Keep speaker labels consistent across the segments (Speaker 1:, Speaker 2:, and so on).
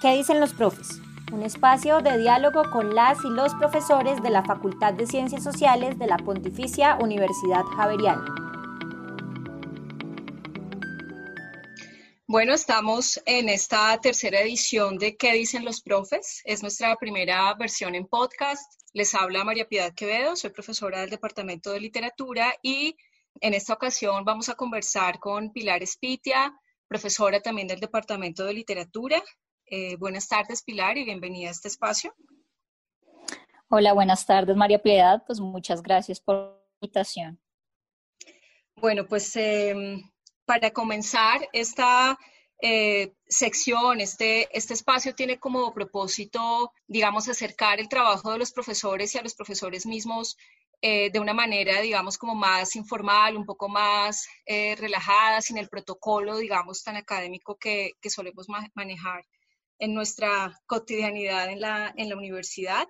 Speaker 1: ¿Qué dicen los profes? Un espacio de diálogo con las y los profesores de la Facultad de Ciencias Sociales de la Pontificia Universidad Javeriana.
Speaker 2: Bueno, estamos en esta tercera edición de ¿Qué dicen los profes? Es nuestra primera versión en podcast. Les habla María Piedad Quevedo, soy profesora del Departamento de Literatura y en esta ocasión vamos a conversar con Pilar Espitia, profesora también del Departamento de Literatura. Eh, buenas tardes, Pilar, y bienvenida a este espacio.
Speaker 3: Hola, buenas tardes, María Piedad. Pues muchas gracias por la invitación.
Speaker 2: Bueno, pues em, para comenzar esta eh, sección, este, este espacio tiene como propósito, digamos, acercar el trabajo de los profesores y a los profesores mismos eh, de una manera, digamos, como más informal, un poco más relajada, sin el protocolo, digamos, tan académico que, que solemos manejar en nuestra cotidianidad en la, en la universidad.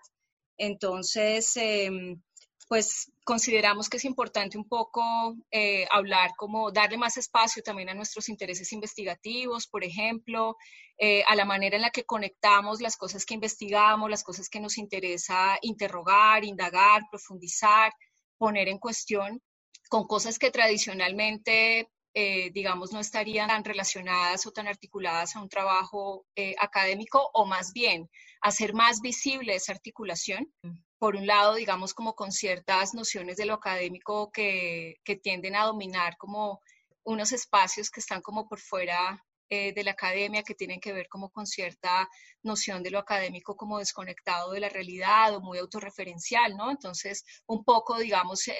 Speaker 2: Entonces, em, pues consideramos que es importante un poco eh, hablar, como darle más espacio también a nuestros intereses investigativos, por ejemplo, eh, a la manera en la que conectamos las cosas que investigamos, las cosas que nos interesa interrogar, indagar, profundizar, poner en cuestión con cosas que tradicionalmente eh, digamos, no estarían tan relacionadas o tan articuladas a un trabajo eh, académico o más bien hacer más visible esa articulación. Por un lado, digamos, como con ciertas nociones de lo académico que, que tienden a dominar como unos espacios que están como por fuera eh, de la academia, que tienen que ver como con cierta noción de lo académico como desconectado de la realidad o muy autorreferencial, ¿no? Entonces, un poco, digamos,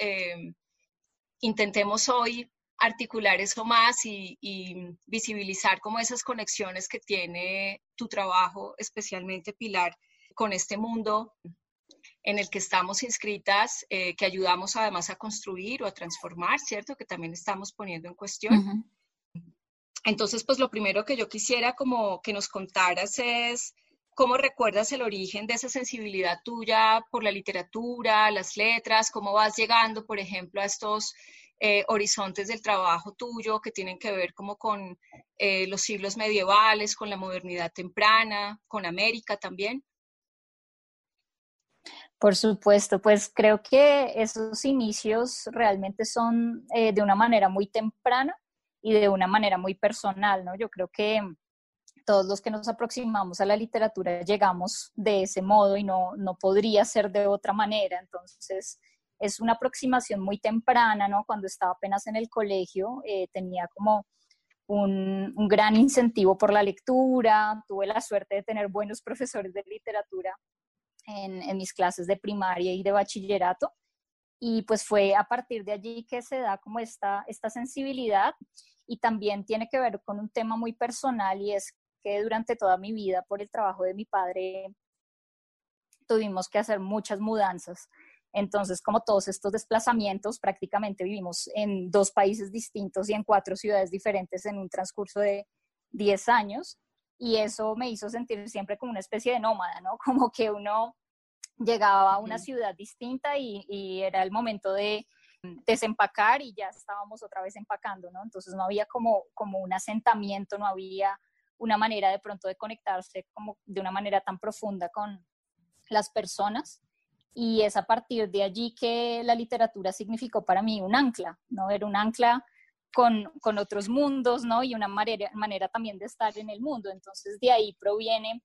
Speaker 2: intentemos hoy articular eso más y, visibilizar como esas conexiones que tiene tu trabajo, especialmente Pilar, con este mundo en el que estamos inscritas, eh, que ayudamos además a construir o a transformar, ¿cierto? Que también estamos poniendo en cuestión. Entonces, pues lo primero que yo quisiera como que nos contaras es cómo recuerdas el origen de esa sensibilidad tuya por la literatura, las letras, cómo vas llegando, por ejemplo, a estos eh, horizontes del trabajo tuyo que tienen que ver como con eh, los siglos medievales, con la modernidad temprana, con América también?
Speaker 3: Por supuesto, pues creo que esos inicios realmente son eh, de una manera muy temprana y de una manera muy personal, ¿no? Yo creo que todos los que nos aproximamos a la literatura llegamos de ese modo y no, no podría ser de otra manera. Entonces, es una aproximación muy temprana, ¿no? Cuando estaba apenas en el colegio, eh, tenía como un, gran incentivo por la lectura, tuve la suerte de tener buenos profesores de literatura en, mis clases de primaria y de bachillerato. Y pues fue a partir de allí que se da como esta, esta sensibilidad y también tiene que ver con un tema muy personal y es que durante toda mi vida, por el trabajo de mi padre, tuvimos que hacer muchas mudanzas. Entonces, como todos estos desplazamientos, prácticamente vivimos en dos países distintos y en cuatro ciudades diferentes en un transcurso de 10 años. Y eso me hizo sentir siempre como una especie de nómada, ¿no? Como que uno llegaba a una ciudad distinta y, era el momento de desempacar y ya estábamos otra vez empacando, ¿no? Entonces no había como, como un asentamiento, no había una manera de pronto de conectarse como de una manera tan profunda con las personas y es a partir de allí que la literatura significó para mí un ancla, ¿no? Era un ancla con, con otros mundos, ¿no? Y una manera, manera también de estar en el mundo. Entonces de ahí proviene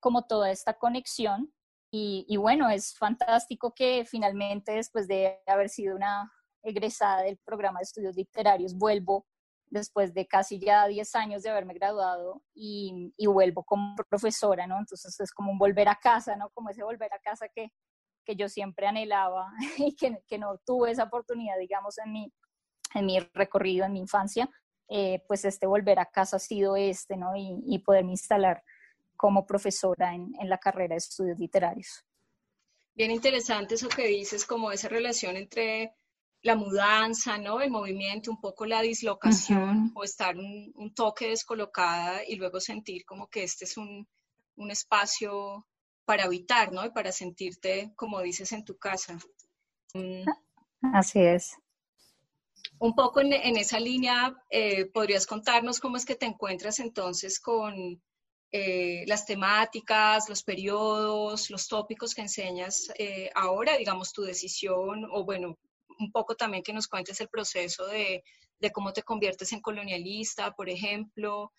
Speaker 3: como toda esta conexión y, y, bueno, es fantástico que finalmente después de haber sido una egresada del programa de estudios literarios, vuelvo después de casi ya 10 años de haberme graduado y, y, vuelvo como profesora, ¿no? Entonces es como un volver a casa, ¿no? Como ese volver a casa que, que yo siempre anhelaba y que, que, no tuve esa oportunidad, digamos, en mi, en mi recorrido, en mi infancia, eh, pues este volver a casa ha sido este, ¿no? Y, y poderme instalar como profesora en, en, la carrera de estudios literarios.
Speaker 2: Bien interesante eso que dices, como esa relación entre la mudanza, ¿no? El movimiento, un poco la dislocación o estar un, un, toque descolocada y luego sentir como que este es un, un espacio para habitar, ¿no? Y para sentirte, como dices, en tu casa.
Speaker 3: Mm. Así es.
Speaker 2: Un poco en, esa línea, eh, ¿podrías contarnos cómo es que te encuentras entonces con, eh, las temáticas, los periodos, los tópicos que enseñas eh, ahora, digamos, tu decisión o bueno, un poco también que nos cuentes el proceso de, de cómo te conviertes en colonialista, por ejemplo,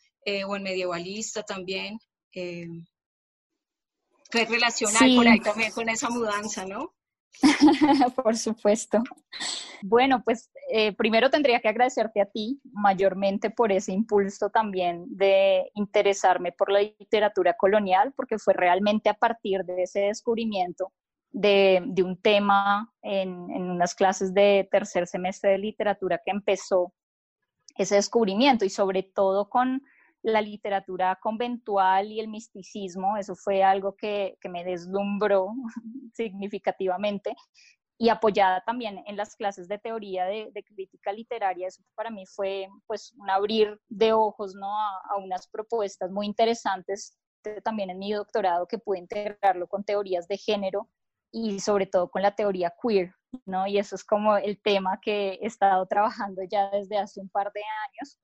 Speaker 2: o en medievalista también. Es relacional por ahí también con esa mudanza, ¿no?
Speaker 3: por supuesto. Bueno, pues eh, primero tendría que agradecerte a ti mayormente por ese impulso también de interesarme por la literatura colonial, porque fue realmente a partir de ese descubrimiento de, un tema en, en, unas clases de tercer semestre de literatura que empezó ese descubrimiento y sobre todo con la literatura conventual y el misticismo, eso fue algo que, me deslumbró significativamente y apoyada también en las clases de teoría de, crítica literaria, eso para mí fue pues un abrir de ojos ¿no? a, unas propuestas muy interesantes también en mi doctorado que pude integrarlo con teorías de género y sobre todo con la teoría queer, ¿no? Y eso es como el tema que he estado trabajando ya desde hace un par de años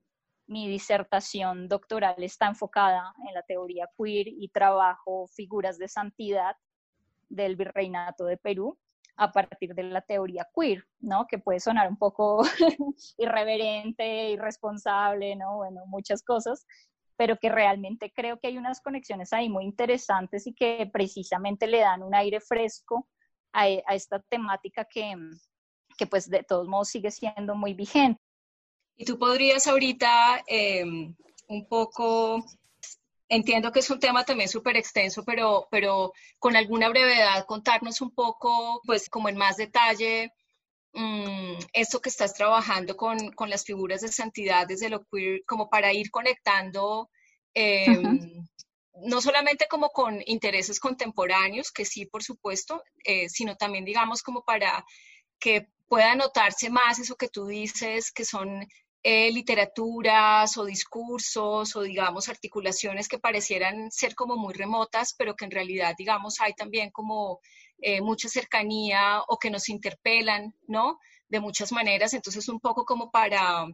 Speaker 3: mi disertación doctoral está enfocada en la teoría queer y trabajo figuras de santidad del virreinato de Perú a partir de la teoría queer, ¿no? Que puede sonar un poco irreverente, irresponsable, ¿no? Bueno, muchas cosas, pero que realmente creo que hay unas conexiones ahí muy interesantes y que precisamente le dan un aire fresco a, esta temática que, que pues de todos modos sigue siendo muy vigente.
Speaker 2: Y tú podrías ahorita em, un poco, entiendo que es un tema también súper extenso, pero, pero con alguna brevedad contarnos un poco, pues como en más detalle, mm, esto que estás trabajando con, con, las figuras de santidad desde lo queer, como para ir conectando. Em, no solamente como con intereses contemporáneos, que sí, por supuesto, eh, sino también, digamos, como para que pueda notarse más eso que tú dices, que son eh, literaturas o discursos o digamos articulaciones que parecieran ser como muy remotas, pero que en realidad digamos hay también como eh, mucha cercanía o que nos interpelan, ¿no? De muchas maneras, entonces un poco como para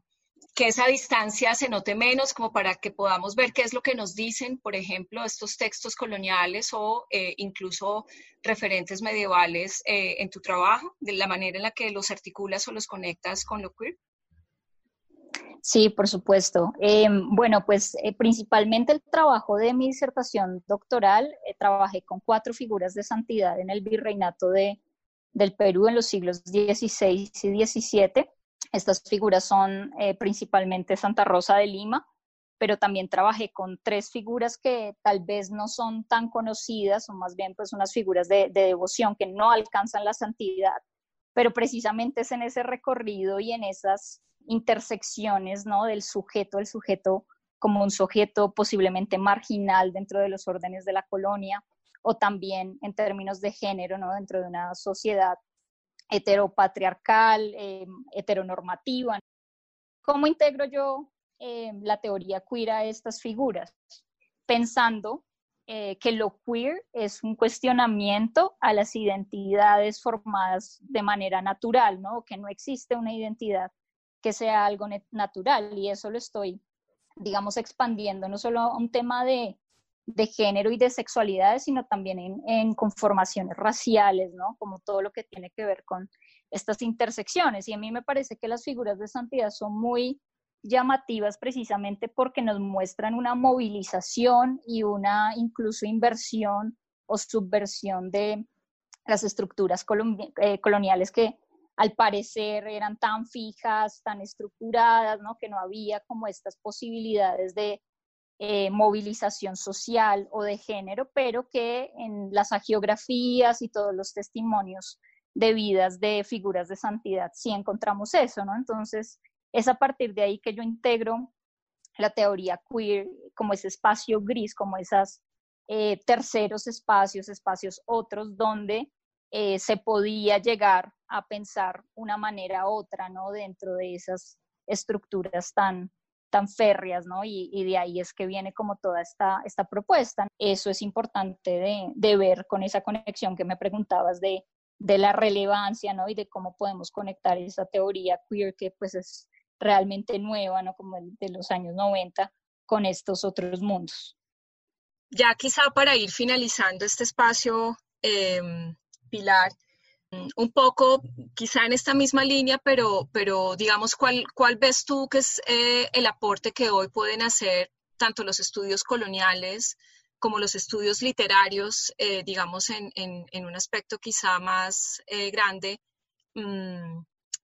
Speaker 2: que esa distancia se note menos, como para que podamos ver qué es lo que nos dicen, por ejemplo, estos textos coloniales o eh, incluso referentes medievales en tu trabajo, de la manera en la que los articulas o los conectas con lo queer.
Speaker 3: Sí, por supuesto. Em, bueno, pues eh, principalmente el trabajo de mi disertación doctoral, eh, trabajé con cuatro figuras de santidad en el virreinato de, del Perú en los siglos XVI y XVII. Estas figuras son eh, principalmente Santa Rosa de Lima, pero también trabajé con tres figuras que tal vez no son tan conocidas, son más bien pues unas figuras de, de devoción que no alcanzan la santidad, pero precisamente es en ese recorrido y en esas intersecciones ¿no? del sujeto, el sujeto como un sujeto posiblemente marginal dentro de los órdenes de la colonia, o también en términos de género, ¿no? dentro de una sociedad heteropatriarcal, eh, heteronormativa. ¿Cómo integro yo eh, la teoría queer a estas figuras? Pensando eh, que lo queer es un cuestionamiento a las identidades formadas de manera natural, ¿no? que no existe una identidad que sea algo natural y eso lo estoy, digamos, expandiendo no solo a un tema de, de género y de sexualidades, sino también en, en, conformaciones raciales, ¿no? Como todo lo que tiene que ver con estas intersecciones. Y a mí me parece que las figuras de santidad son muy llamativas precisamente porque nos muestran una movilización y una incluso inversión o subversión de las estructuras eh, coloniales que al parecer eran tan fijas, tan estructuradas, ¿no? que no había como estas posibilidades de eh, movilización social o de género, pero que en las agiografías y todos los testimonios de vidas de figuras de santidad sí encontramos eso, ¿no? Entonces, es a partir de ahí que yo integro la teoría queer como ese espacio gris, como esos eh, terceros espacios, espacios otros, donde eh, se podía llegar a pensar una manera u otra, ¿no? Dentro de esas estructuras tan, tan férreas, ¿no? Y, de ahí es que viene como toda esta, esta propuesta. Eso es importante de, de ver con esa conexión que me preguntabas de, de, la relevancia, ¿no? Y de cómo podemos conectar esa teoría queer que pues es realmente nueva, ¿no? Como de los años 90 con estos otros mundos.
Speaker 2: ya quizá para ir finalizando este espacio, em, Pilar, un poco quizá en esta misma línea, pero, pero digamos, ¿cuál, ¿cuál ves tú que es eh, el aporte que hoy pueden hacer tanto los estudios coloniales como los estudios literarios, eh, digamos, en, en, un aspecto quizá más eh, grande, mm,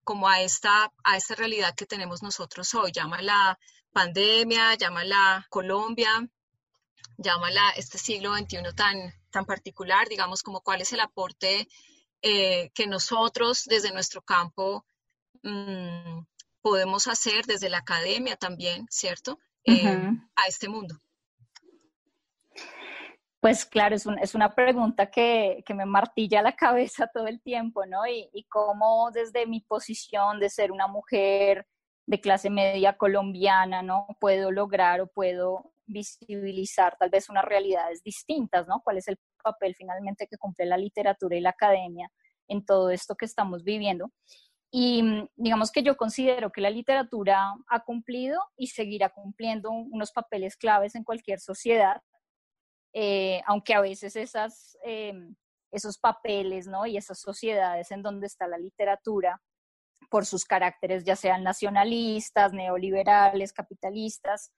Speaker 2: como a esta, a esta realidad que tenemos nosotros hoy? Llámala pandemia, llámala Colombia, llámala este siglo XXI tan, tan particular, digamos, como cuál es el aporte eh, que nosotros desde nuestro campo mm, podemos hacer desde la academia también, ¿cierto? Eh, a este mundo.
Speaker 3: Pues claro, es, es una pregunta que, que, me martilla la cabeza todo el tiempo, ¿no? Y, y cómo desde mi posición de ser una mujer de clase media colombiana, ¿no? Puedo lograr o puedo visibilizar tal vez unas realidades distintas, ¿no? ¿Cuál es el papel finalmente que cumple la literatura y la academia en todo esto que estamos viviendo? Y mm, digamos que yo considero que la literatura ha cumplido y seguirá cumpliendo unos papeles claves en cualquier sociedad, eh, aunque a veces esas, em, esos papeles ¿no? y esas sociedades en donde está la literatura, por sus caracteres ya sean nacionalistas, neoliberales, capitalistas,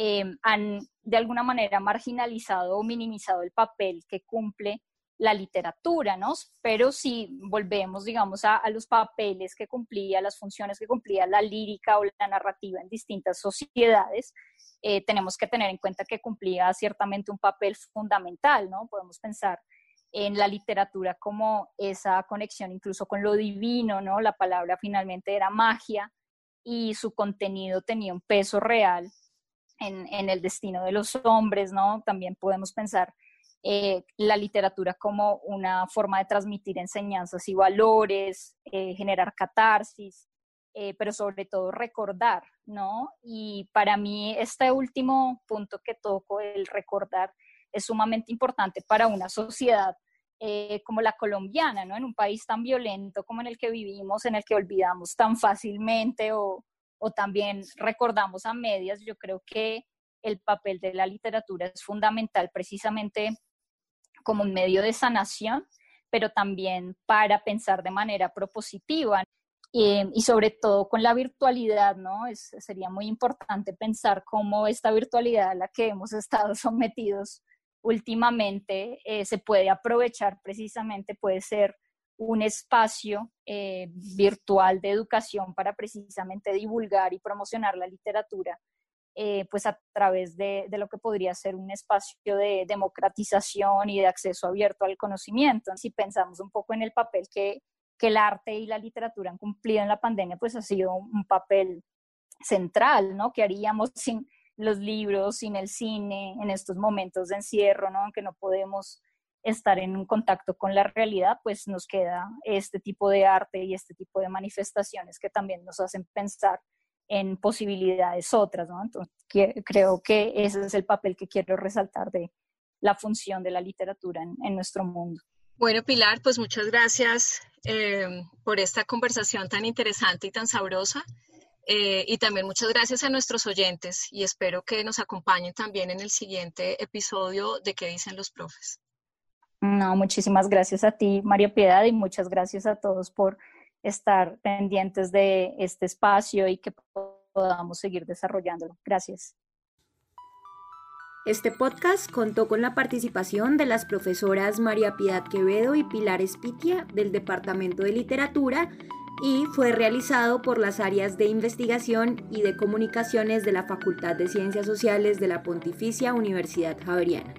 Speaker 3: Em, han de alguna manera marginalizado o minimizado el papel que cumple la literatura, ¿no? Pero si volvemos, digamos, a, los papeles que cumplía, las funciones que cumplía la lírica o la narrativa en distintas sociedades, eh, tenemos que tener en cuenta que cumplía ciertamente un papel fundamental, ¿no? Podemos pensar en la literatura como esa conexión incluso con lo divino, ¿no? La palabra finalmente era magia y su contenido tenía un peso real en, el destino de los hombres, ¿no? También podemos pensar eh, la literatura como una forma de transmitir enseñanzas y valores, eh, generar catarsis, eh, pero sobre todo recordar, ¿no? Y para mí este último punto que toco, el recordar, es sumamente importante para una sociedad como la colombiana, ¿no? En un país tan violento como en el que vivimos, en el que olvidamos tan fácilmente o, o también recordamos a medias, yo creo que el papel de la literatura es fundamental precisamente como un medio de sanación, pero también para pensar de manera propositiva. y sobre todo con la virtualidad, ¿no? Sería muy importante pensar cómo esta virtualidad a la que hemos estado sometidos últimamente eh, se puede aprovechar precisamente, puede ser un espacio eh, virtual de educación para precisamente divulgar y promocionar la literatura, eh, pues a través de, lo que podría ser un espacio de democratización y de acceso abierto al conocimiento. Si pensamos un poco en el papel que, que el arte y la literatura han cumplido en la pandemia, pues ha sido un papel central, ¿no? Que haríamos sin los libros, sin el cine, en estos momentos de encierro, ¿no? Que no podemos estar en un contacto con la realidad, pues nos queda este tipo de arte y este tipo de manifestaciones que también nos hacen pensar en posibilidades otras, ¿no? Entonces, creo que ese es el papel que quiero resaltar de la función de la literatura en, nuestro mundo.
Speaker 2: Bueno, Pilar, pues muchas gracias eh, por esta conversación tan interesante y tan sabrosa. Eh, y también muchas gracias a nuestros oyentes y espero que nos acompañen también en el siguiente episodio de ¿Qué dicen los profes?
Speaker 3: No, muchísimas gracias a ti, María Piedad, y muchas gracias a todos por estar pendientes de este espacio y que podamos seguir desarrollándolo. Gracias.
Speaker 1: Este podcast contó con la participación de las profesoras María Piedad Quevedo y Pilar Espitia del Departamento de Literatura y fue realizado por las áreas de investigación y de comunicaciones de la Facultad de Ciencias Sociales de la Pontificia Universidad Javeriana.